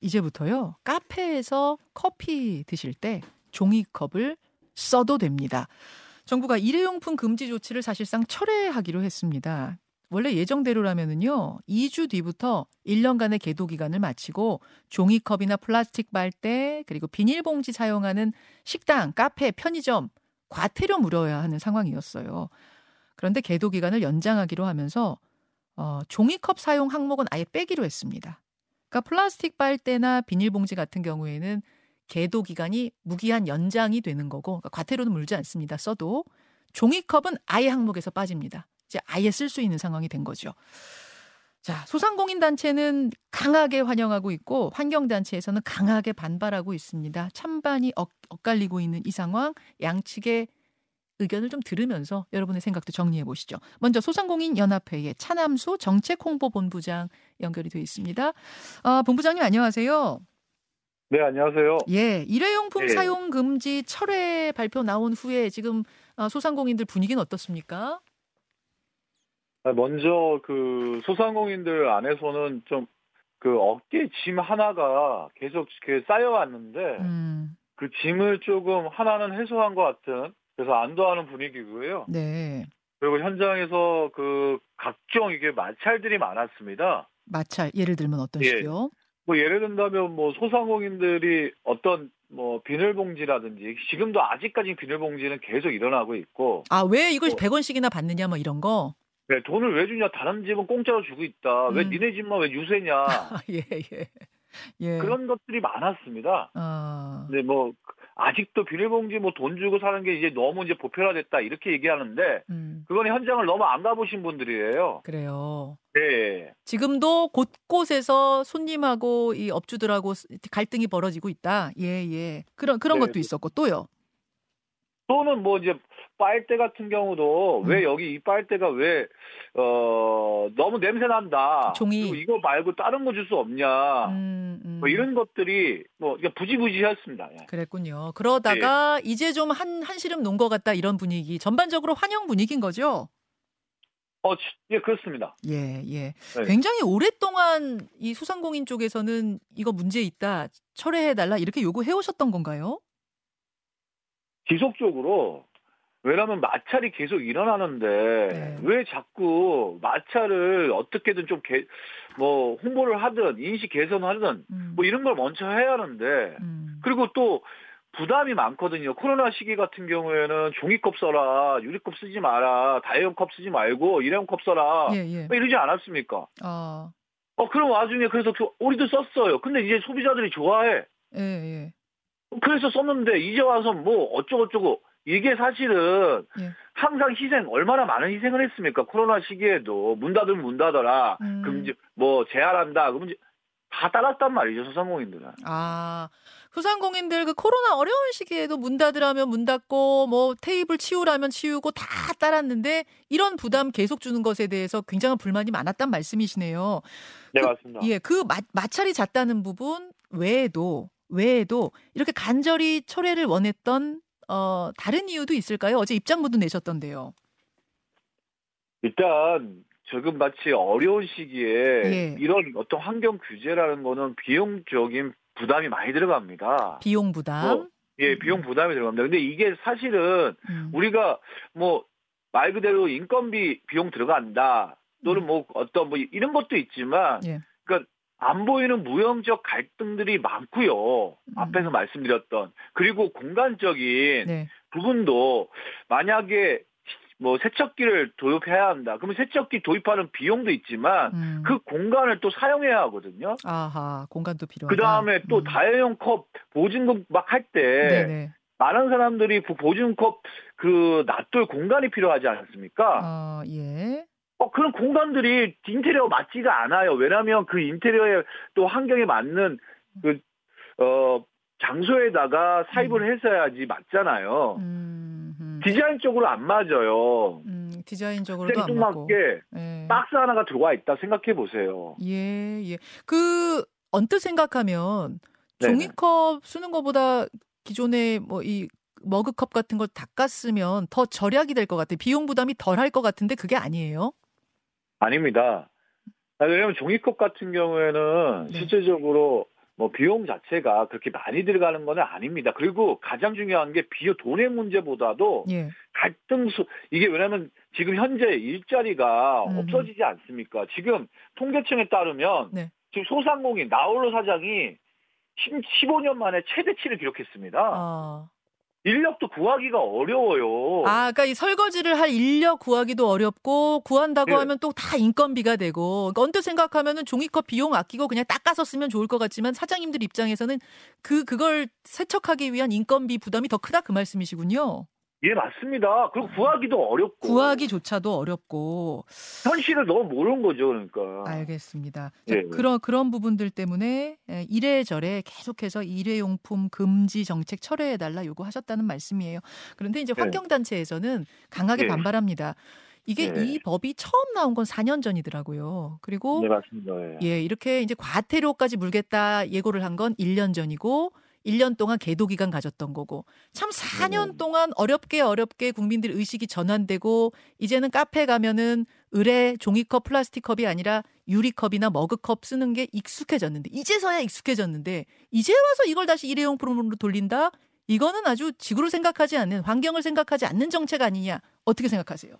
이제부터요. 카페에서 커피 드실 때 종이컵을 써도 됩니다. 정부가 일회용품 금지 조치를 사실상 철회하기로 했습니다. 원래 예정대로라면은요, 2주 뒤부터 1년간의 계도 기간을 마치고 종이컵이나 플라스틱 빨대, 그리고 비닐봉지 사용하는 식당, 카페, 편의점, 과태료 물어야 하는 상황이었어요. 그런데 계도 기간을 연장하기로 하면서 어, 종이컵 사용 항목은 아예 빼기로 했습니다. 그러니까 플라스틱 빨대나 비닐봉지 같은 경우에는 계도 기간이 무기한 연장이 되는 거고 그러니까 과태료는 물지 않습니다. 써도 종이컵은 아예 항목에서 빠집니다. 이제 아예 쓸 수 있는 상황이 된 거죠. 자, 소상공인 단체는 강하게 환영하고 있고 환경 단체에서는 강하게 반발하고 있습니다. 찬반이 엇, 엇갈리고 있는 이 상황 양측의 의견을 좀 들으면서 여러분의 생각도 정리해 보시죠. 먼저 소상공인 연합회의 차남수 정책 홍보 본부장 연결이 되어 있습니다. 아, 본부장님 안녕하세요. 네, 안녕하세요. 예, 일회용품 네. 사용 금지 철회 발표 나온 후에 지금 아, 소상공인들 분위기는 어떻습니까? 아, 먼저 그 소상공인들 안에서는 좀 그 어깨 짐 하나가 계속 이렇게 쌓여왔는데 음, 그 짐을 조금 하나는 해소한 것 같은 그래서 안도하는 분위기고요. 네. 그리고 현장에서 그 각종 이게 마찰들이 많았습니다. 마찰 예를 들면 어떤 예. 식이요? 뭐 예를 든다면 뭐 소상공인들이 어떤 뭐 비닐봉지라든지 지금도 아직까지 비닐봉지는 계속 일어나고 있고 아, 왜 이걸 뭐. 100원씩이나 받느냐 뭐 이런 거. 네, 돈을 왜 주냐 다른 집은 공짜로 주고 있다 왜 음. 니네 집만 왜 유세냐 아, 예, 예. 예. 그런 것들이 많았습니다. 아. 근데 뭐 아직도 비닐봉지 뭐 돈 주고 사는 게 이제 너무 이제 보편화됐다 이렇게 얘기하는데 음. 그건 현장을 너무 안 가보신 분들이에요. 그래요. 네. 지금도 곳곳에서 손님하고 이 업주들하고 갈등이 벌어지고 있다. 예, 예. 그런 그런 네. 것도 있었고 또요. 또는 뭐 이제 빨대 같은 경우도 음. 왜 여기 이 빨대가 왜 어 너무 냄새 난다. 종이. 이거 말고 다른 거 줄 수 없냐. 음, 음. 뭐 이런 것들이 뭐 부지부지했습니다. 예. 그랬군요. 그러다가 이제 좀 한 한시름 놓은 것 같다 이런 분위기. 전반적으로 환영 분위기인 거죠. 어, 치- 예, 그렇습니다. 예, 예. 네. 굉장히 오랫동안 이 소상공인 쪽에서는 이거 문제 있다. 철회해 달라 이렇게 요구해 오셨던 건가요? 지속적으로 왜냐하면 마찰이 계속 일어나는데 네. 왜 자꾸 마찰을 어떻게든 좀뭐 홍보를 하든 인식 개선하든 음. 뭐 이런 걸 먼저 해야 하는데 음. 그리고 또 부담이 많거든요. 코로나 시기 같은 경우에는 종이컵 써라, 유리컵 쓰지 마라, 다이어컵 쓰지 말고 일회용컵 써라 예, 예. 뭐 이러지 않았습니까? 아, 어 그런 와중에 그래서 그- 우리도 썼어요. 근데 이제 소비자들이 좋아해. 예, 예. 그래서 썼는데 이제 와서 뭐 어쩌고저쩌고 이게 사실은 예. 항상 희생 얼마나 많은 희생을 했습니까 코로나 시기에도 문 닫으면 문 닫아라 음. 금지 뭐 제한한다 이제 다 따랐단 말이죠 소상공인들은 아, 소상공인들 그 코로나 어려운 시기에도 문 닫으라면 문 닫고 뭐 테이블 치우라면 치우고 다 따랐는데 이런 부담 계속 주는 것에 대해서 굉장한 불만이 많았단 말씀이시네요. 네 그- 맞습니다 예, 그 마, 마찰이 잦다는 부분 외에도 외에도 이렇게 간절히 철회를 원했던 어 다른 이유도 있을까요? 어제 입장문도 내셨던데요. 일단 지금 마치 어려운 시기에 예. 이런 어떤 환경 규제라는 거는 비용적인 부담이 많이 들어갑니다 비용 부담. 뭐, 예 비용 부담이 들어갑니다 근데 이게 사실은 음. 우리가 뭐 말 그대로 인건비 비용 들어간다 또는 뭐 어떤 뭐 이런 것도 있지만 예. 그러니까 안 보이는 무형적 갈등들이 많고요. 음. 앞에서 말씀드렸던 그리고 공간적인 네. 부분도 만약에 뭐 세척기를 도입해야 한다. 그러면 세척기 도입하는 비용도 있지만 음. 그 공간을 또 사용해야 하거든요. 아하, 공간도 필요하다. 그 다음에 또 음. 다회용 컵 보증금 막 할 때. 많은 사람들이 그 보증컵 그 놔둘 공간이 필요하지 않습니까? 아, 예. 어, 그런 공간들이 인테리어 맞지가 않아요. 왜냐하면 그 인테리어에 또 환경에 맞는 그, 어, 장소에다가 사입을 했어야지 맞잖아요. 음, 음. 디자인적으로 안 맞아요. 음, 디자인적으로도. 생뚱맞게 예. 박스 하나가 들어와 있다 생각해 보세요. 예, 예. 그 언뜻 생각하면 네네. 종이컵 쓰는 것보다 기존에 뭐 이 머그컵 같은 걸 닦았으면 더 절약이 될 것 같아요. 비용 부담이 덜 할 것 같은데 그게 아니에요. 아닙니다. 아, 왜냐하면 종이컵 같은 경우에는 네. 실제적으로 뭐 비용 자체가 그렇게 많이 들어가는 건 아닙니다. 그리고 가장 중요한 게 비용 돈의 문제보다도 예. 갈등 수 이게 왜냐면 지금 현재 일자리가 음. 없어지지 않습니까? 지금 통계청에 따르면 네. 지금 소상공인 나홀로 사장이 15년 만에 최대치를 기록했습니다. 아. 인력도 구하기가 어려워요. 아, 그러니까 이 설거지를 할 인력 구하기도 어렵고 구한다고 네. 하면 또 다 인건비가 되고 그러니까 언뜻 생각하면은 종이컵 비용 아끼고 그냥 닦아서 쓰면 좋을 것 같지만 사장님들 입장에서는 그 그걸 세척하기 위한 인건비 부담이 더 크다 그 말씀이시군요. 예, 맞습니다. 그리고 구하기도 어렵고. 구하기조차도 어렵고 현실을 너무 모르는 거죠, 그러니까. 알겠습니다. 자, 예. 그런 그런 부분들 때문에 에, 이래저래 계속해서 일회용품 금지 정책 철회해 달라 요구하셨다는 말씀이에요. 그런데 이제 네. 환경단체에서는 강하게 예. 반발합니다. 이게 네. 이 법이 처음 나온 건 4년 전이더라고요. 그리고 네, 맞습니다. 예. 예, 이렇게 이제 과태료까지 물겠다 예고를 한 건 1년 전이고 1년 동안 계도 기간 가졌던 거고 참 4년 음. 동안 어렵게 어렵게 국민들 의식이 전환되고 이제는 카페 가면은 의뢰 종이컵 플라스틱 컵이 아니라 유리컵이나 머그컵 쓰는 게 익숙해졌는데 이제서야 익숙해졌는데 이제 와서 이걸 다시 일회용품으로 돌린다? 이거는 아주 지구를 생각하지 않는 환경을 생각하지 않는 정책 아니냐 어떻게 생각하세요?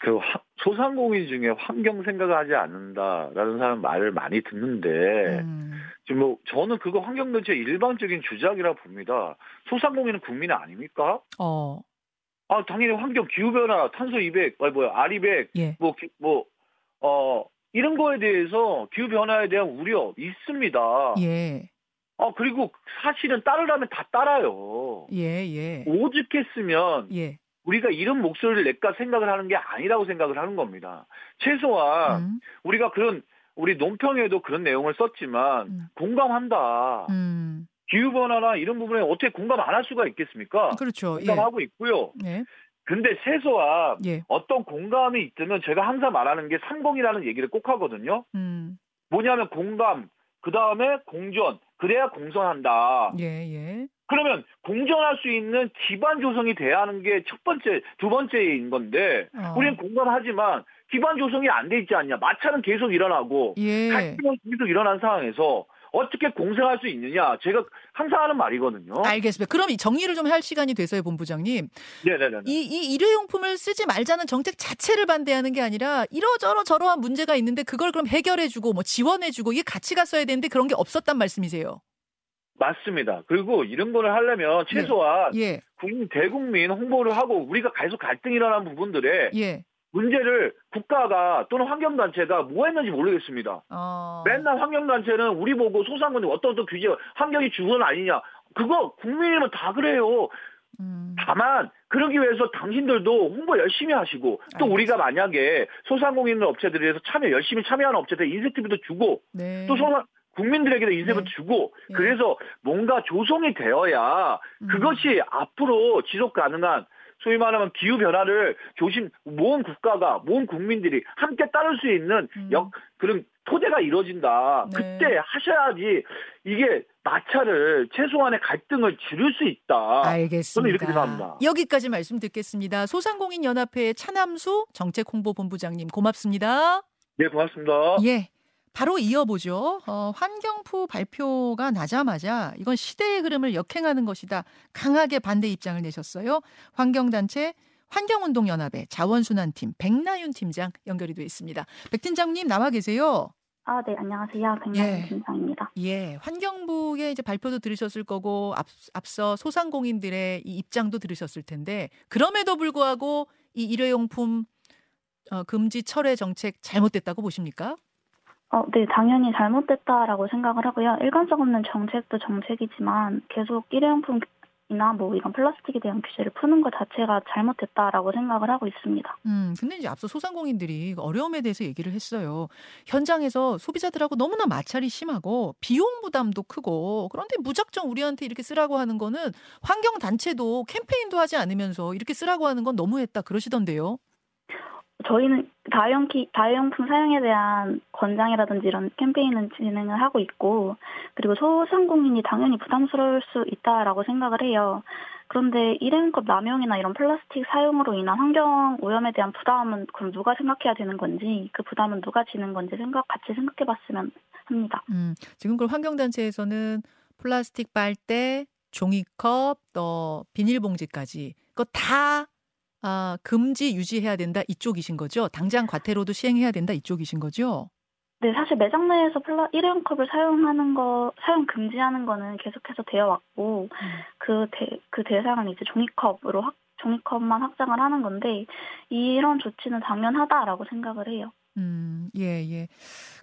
그 화- 소상공인 중에 환경 생각을 하지 않는다라는 사람 말을 많이 듣는데 음, 지금 뭐 저는 그거 환경단체 일반적인 주장이라 봅니다. 소상공인은 국민 아닙니까? 어, 아 당연히 환경 기후 변화, 탄소 200, 아니 뭐야 R200, 예, 뭐뭐어 이런 거에 대해서 기후 변화에 대한 우려 있습니다. 예, 아 그리고 사실은 따르라면 다 따라요. 예, 예, 오죽했으면 예, 우리가 이런 목소리를 낼까 생각을 하는 게 아니라고 생각을 하는 겁니다. 최소한 음, 우리가 그런 우리 논평에도 그런 내용을 썼지만 음. 공감한다. 음. 기후 변화나 이런 부분에 어떻게 공감 안 할 수가 있겠습니까? 그렇죠. 예. 공감하고 있고요. 예. 근데 최소한 예. 어떤 공감이 있으면 제가 항상 말하는 게 상공이라는 얘기를 꼭 하거든요. 음. 뭐냐면 공감, 그 다음에 공존, 그래야 공존한다. 예, 예. 그러면 공존할 수 있는 기반 조성이 돼야 하는 게 첫 번째, 두 번째인 건데 어. 우리는 공감하지만 기반 조성이 안 돼 있지 않냐. 마찰은 계속 일어나고 예. 갈등은 계속 일어난 상황에서 어떻게 공생할 수 있느냐. 제가 항상 하는 말이거든요. 알겠습니다. 그럼 이 정리를 좀 할 시간이 돼서요, 본부장님. 네네네. 이, 이 일회용품을 쓰지 말자는 정책 자체를 반대하는 게 아니라 이러저러 저러한 문제가 있는데 그걸 그럼 해결해주고 뭐 지원해주고 이게 가치가 써야 되는데 그런 게 없었단 말씀이세요. 맞습니다. 그리고 이런 거를 하려면 최소한 예, 국민 대국민 홍보를 하고 우리가 계속 갈등이 일어난 부분들에 예. 문제를 국가가 또는 환경단체가 뭐 했는지 모르겠습니다. 어. 맨날 환경단체는 우리 보고 소상공인 어떤 어떤 규제, 환경이 주건 아니냐. 그거 국민이면 다 그래요. 음. 다만 그러기 위해서 당신들도 홍보 열심히 하시고 또 알겠습니다. 우리가 만약에 소상공인 업체들에 서 참여 열심히 참여하는 업체들 인센티브도 주고 네. 또 소상 국민들에게도 인센티브 네. 주고 예. 그래서 뭔가 조성이 되어야 음. 그것이 앞으로 지속 가능한 소위 말하면 기후 변화를 조심 모든 국가가 모든 국민들이 함께 따를 수 있는 음. 역 그런 토대가 이루어진다. 네. 그때 하셔야지 이게 마찰을 최소한의 갈등을 줄일 수 있다. 알겠습니다. 저는 이렇게 생각합니다. 여기까지 말씀 듣겠습니다. 소상공인 연합회 차남수 정책홍보본부장님 고맙습니다. 네, 고맙습니다. 예. 바로 이어보죠. 어, 환경부 발표가 나자마자 이건 시대의 흐름을 역행하는 것이다. 강하게 반대 입장을 내셨어요. 환경단체 환경운동연합의 자원순환팀 백나윤 팀장 연결이 되어 있습니다. 백 팀장님 나와 계세요. 아, 네, 안녕하세요. 예. 백나연 팀장입니다. 예, 환경부의 이제 발표도 들으셨을 거고 앞, 앞서 소상공인들의 이 입장도 들으셨을 텐데 그럼에도 불구하고 이 일회용품 어, 금지 철회 정책 잘못됐다고 보십니까? 어, 네, 당연히 잘못됐다라고 생각을 하고요. 일관성 없는 정책도 정책이지만 계속 일회용품이나 뭐 이런 플라스틱에 대한 규제를 푸는 것 자체가 잘못됐다라고 생각을 하고 있습니다. 음, 근데 이제 앞서 소상공인들이 어려움에 대해서 얘기를 했어요. 현장에서 소비자들하고 너무나 마찰이 심하고 비용 부담도 크고 그런데 무작정 우리한테 이렇게 쓰라고 하는 거는 환경 단체도 캠페인도 하지 않으면서 이렇게 쓰라고 하는 건 너무했다 그러시던데요. 저희는 다용키, 다용품 사용에 대한 권장이라든지 이런 캠페인은 진행을 하고 있고, 그리고 소상공인이 당연히 부담스러울 수 있다라고 생각을 해요. 그런데 일회용컵 남용이나 이런 플라스틱 사용으로 인한 환경 오염에 대한 부담은 그럼 누가 생각해야 되는 건지 그 부담은 누가 지는 건지 생각 같이 생각해 봤으면 합니다. 음, 지금 그 환경단체에서는 플라스틱 빨대, 종이컵, 또 비닐봉지까지 그거 다 아, 금지 유지해야 된다 이쪽이신 거죠? 당장 과태료도 시행해야 된다 이쪽이신 거죠? 네, 사실 매장 내에서 플라 일회용 컵을 사용하는 거 사용 금지하는 거는 계속해서 되어 왔고 음. 그 대, 그 대상은 이제 종이컵으로 확 종이컵만 확장을 하는 건데 이런 조치는 당연하다라고 생각을 해요. 음, 예, 예.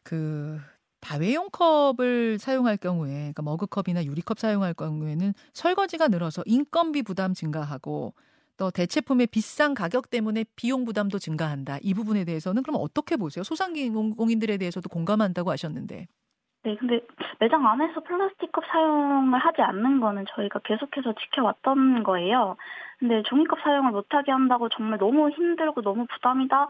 그 다회용 컵을 사용할 경우에 그러니까 머그컵이나 유리컵 사용할 경우에는 설거지가 늘어서 인건비 부담 증가하고 또 대체품의 비싼 가격 때문에 비용 부담도 증가한다. 이 부분에 대해서는 그럼 어떻게 보세요? 소상공인들에 대해서도 공감한다고 하셨는데. 네, 근데 매장 안에서 플라스틱컵 사용을 하지 않는 거는 저희가 계속해서 지켜왔던 거예요. 근데 종이컵 사용을 못하게 한다고 정말 너무 힘들고 너무 부담이다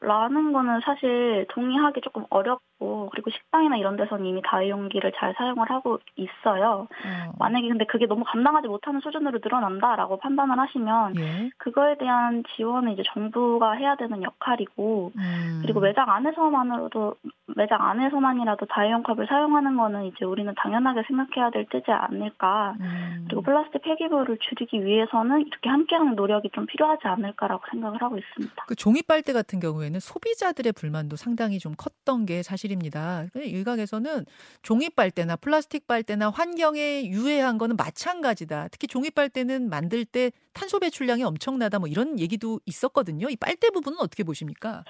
라는 거는 사실 동의하기 조금 어렵고 그리고 식당이나 이런 데서는 이미 다용기를 잘 사용을 하고 있어요. 어. 만약에 근데 그게 너무 감당하지 못하는 수준으로 늘어난다라고 판단을 하시면 예. 그거에 대한 지원은 이제 정부가 해야 되는 역할이고 음. 그리고 매장 안에서만으로도 매장 안에서만이라도 다용컵을 사용하는 거는 이제 우리는 당연하게 생각해야 될 때지 않을까. 음. 그리고 플라스틱 폐기물을 줄이기 위해서는 이렇게 이렇게 함께하는 노력이 좀 필요하지 않을까라고 생각을 하고 있습니다. 그 종이 빨대 같은 경우에는 소비자들의 불만도 상당히 좀 컸던 게 사실입니다. 일각에서는 종이 빨대나 플라스틱 빨대나 환경에 유해한 거는 마찬가지다. 특히 종이 빨대는 만들 때 탄소 배출량이 엄청나다. 뭐 이런 얘기도 있었거든요. 이 빨대 부분은 어떻게 보십니까?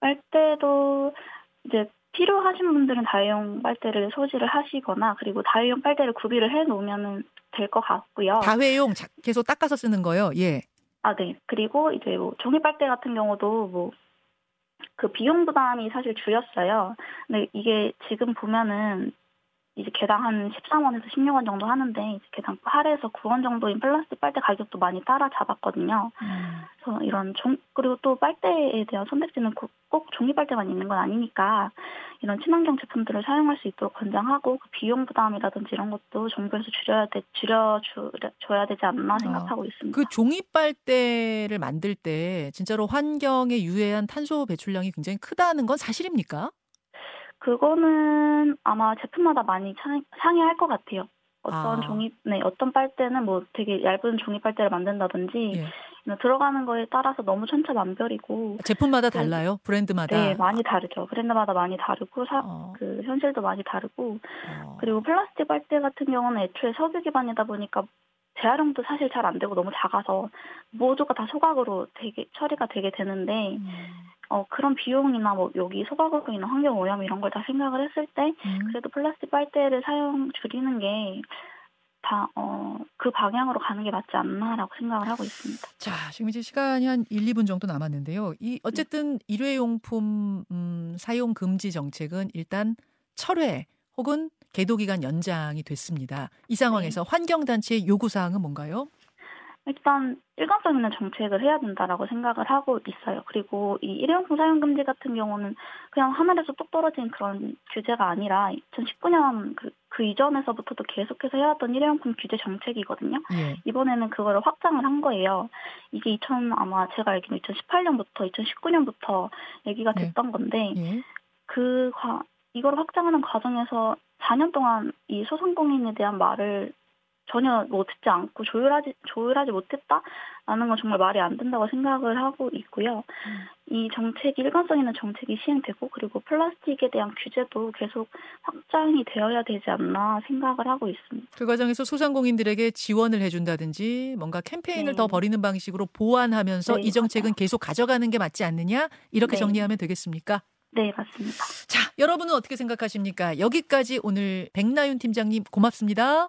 빨대도 이제 필요하신 분들은 다회용 빨대를 소지를 하시거나 그리고 다회용 빨대를 구비를 해 놓으면은 될 것 같고요. 다회용 계속 닦아서 쓰는 거요. 예. 아, 네. 그리고 이제 뭐 종이 빨대 같은 경우도 뭐 그 비용 부담이 사실 줄였어요. 근데 이게 지금 보면은 이제 개당 한 13원에서 16원 정도 하는데 이제 개당 8에서 9원 정도인 플라스틱 빨대 가격도 많이 따라잡았거든요. 음. 그래서 이런 종 그리고 또 빨대에 대한 선택지는 꼭, 꼭 종이 빨대만 있는 건 아니니까 이런 친환경 제품들을 사용할 수 있도록 권장하고 그 비용 부담이라든지 이런 것도 정부에서 줄여야 돼 줄여 줘야 되지 않나 생각하고 어. 있습니다. 그 종이 빨대를 만들 때 진짜로 환경에 유해한 탄소 배출량이 굉장히 크다는 건 사실입니까? 그거는 아마 제품마다 많이 차, 상이할 것 같아요. 어떤 아. 종이, 네, 어떤 빨대는 뭐 되게 얇은 종이 빨대를 만든다든지 예. 들어가는 거에 따라서 너무 천차만별이고 제품마다 달라요? 브랜드마다? 네, 많이 다르죠. 브랜드마다 많이 다르고 사, 어. 그 현실도 많이 다르고 어. 그리고 플라스틱 빨대 같은 경우는 애초에 석유 기반이다 보니까 재활용도 사실 잘 안 되고 너무 작아서 모두가 다 소각으로 되게 처리가 되게 되는데 음. 어 그런 비용이나 뭐 여기 소각으로 환경 오염 이런 걸 다 생각을 했을 때 음. 그래도 플라스틱 빨대를 사용 줄이는 게 다, 어, 그 방향으로 가는 게 맞지 않나라고 생각을 하고 있습니다. 자, 지금 이제 시간이 한 1, 2분 정도 남았는데요. 이, 어쨌든 네. 일회용품, 음, 사용 금지 정책은 일단 철회 혹은 계도 기간 연장이 됐습니다. 이 상황에서 네. 환경단체의 요구 사항은 뭔가요? 일단 일관성 있는 정책을 해야 된다라고 생각을 하고 있어요. 그리고 이 일회용품 사용 금지 같은 경우는 그냥 하늘에서 뚝 떨어진 그런 규제가 아니라 2019년 그, 그 이전에서부터도 계속해서 해왔던 일회용품 규제 정책이거든요. 예. 이번에는 그거를 확장을 한 거예요. 이게 2000 아마 제가 알기로 2018년부터 2019년부터 얘기가 네. 됐던 예. 건데 예. 그 과, 이걸 확장하는 과정에서 4년 동안 이 소상공인에 대한 말을 전혀 뭐 듣지 않고 조율하지 조율하지 못했다라는 건 정말 말이 안 된다고 생각을 하고 있고요. 음. 이 정책이 일관성 있는 정책이 시행되고 그리고 플라스틱에 대한 규제도 계속 확장이 되어야 되지 않나 생각을 하고 있습니다. 그 과정에서 소상공인들에게 지원을 해준다든지 뭔가 캠페인을 네. 더 벌이는 방식으로 보완하면서 네, 이 정책은 맞아요. 계속 가져가는 게 맞지 않느냐 이렇게 네. 정리하면 되겠습니까? 네, 맞습니다. 자, 여러분은 어떻게 생각하십니까? 여기까지 오늘 백나윤 팀장님 고맙습니다.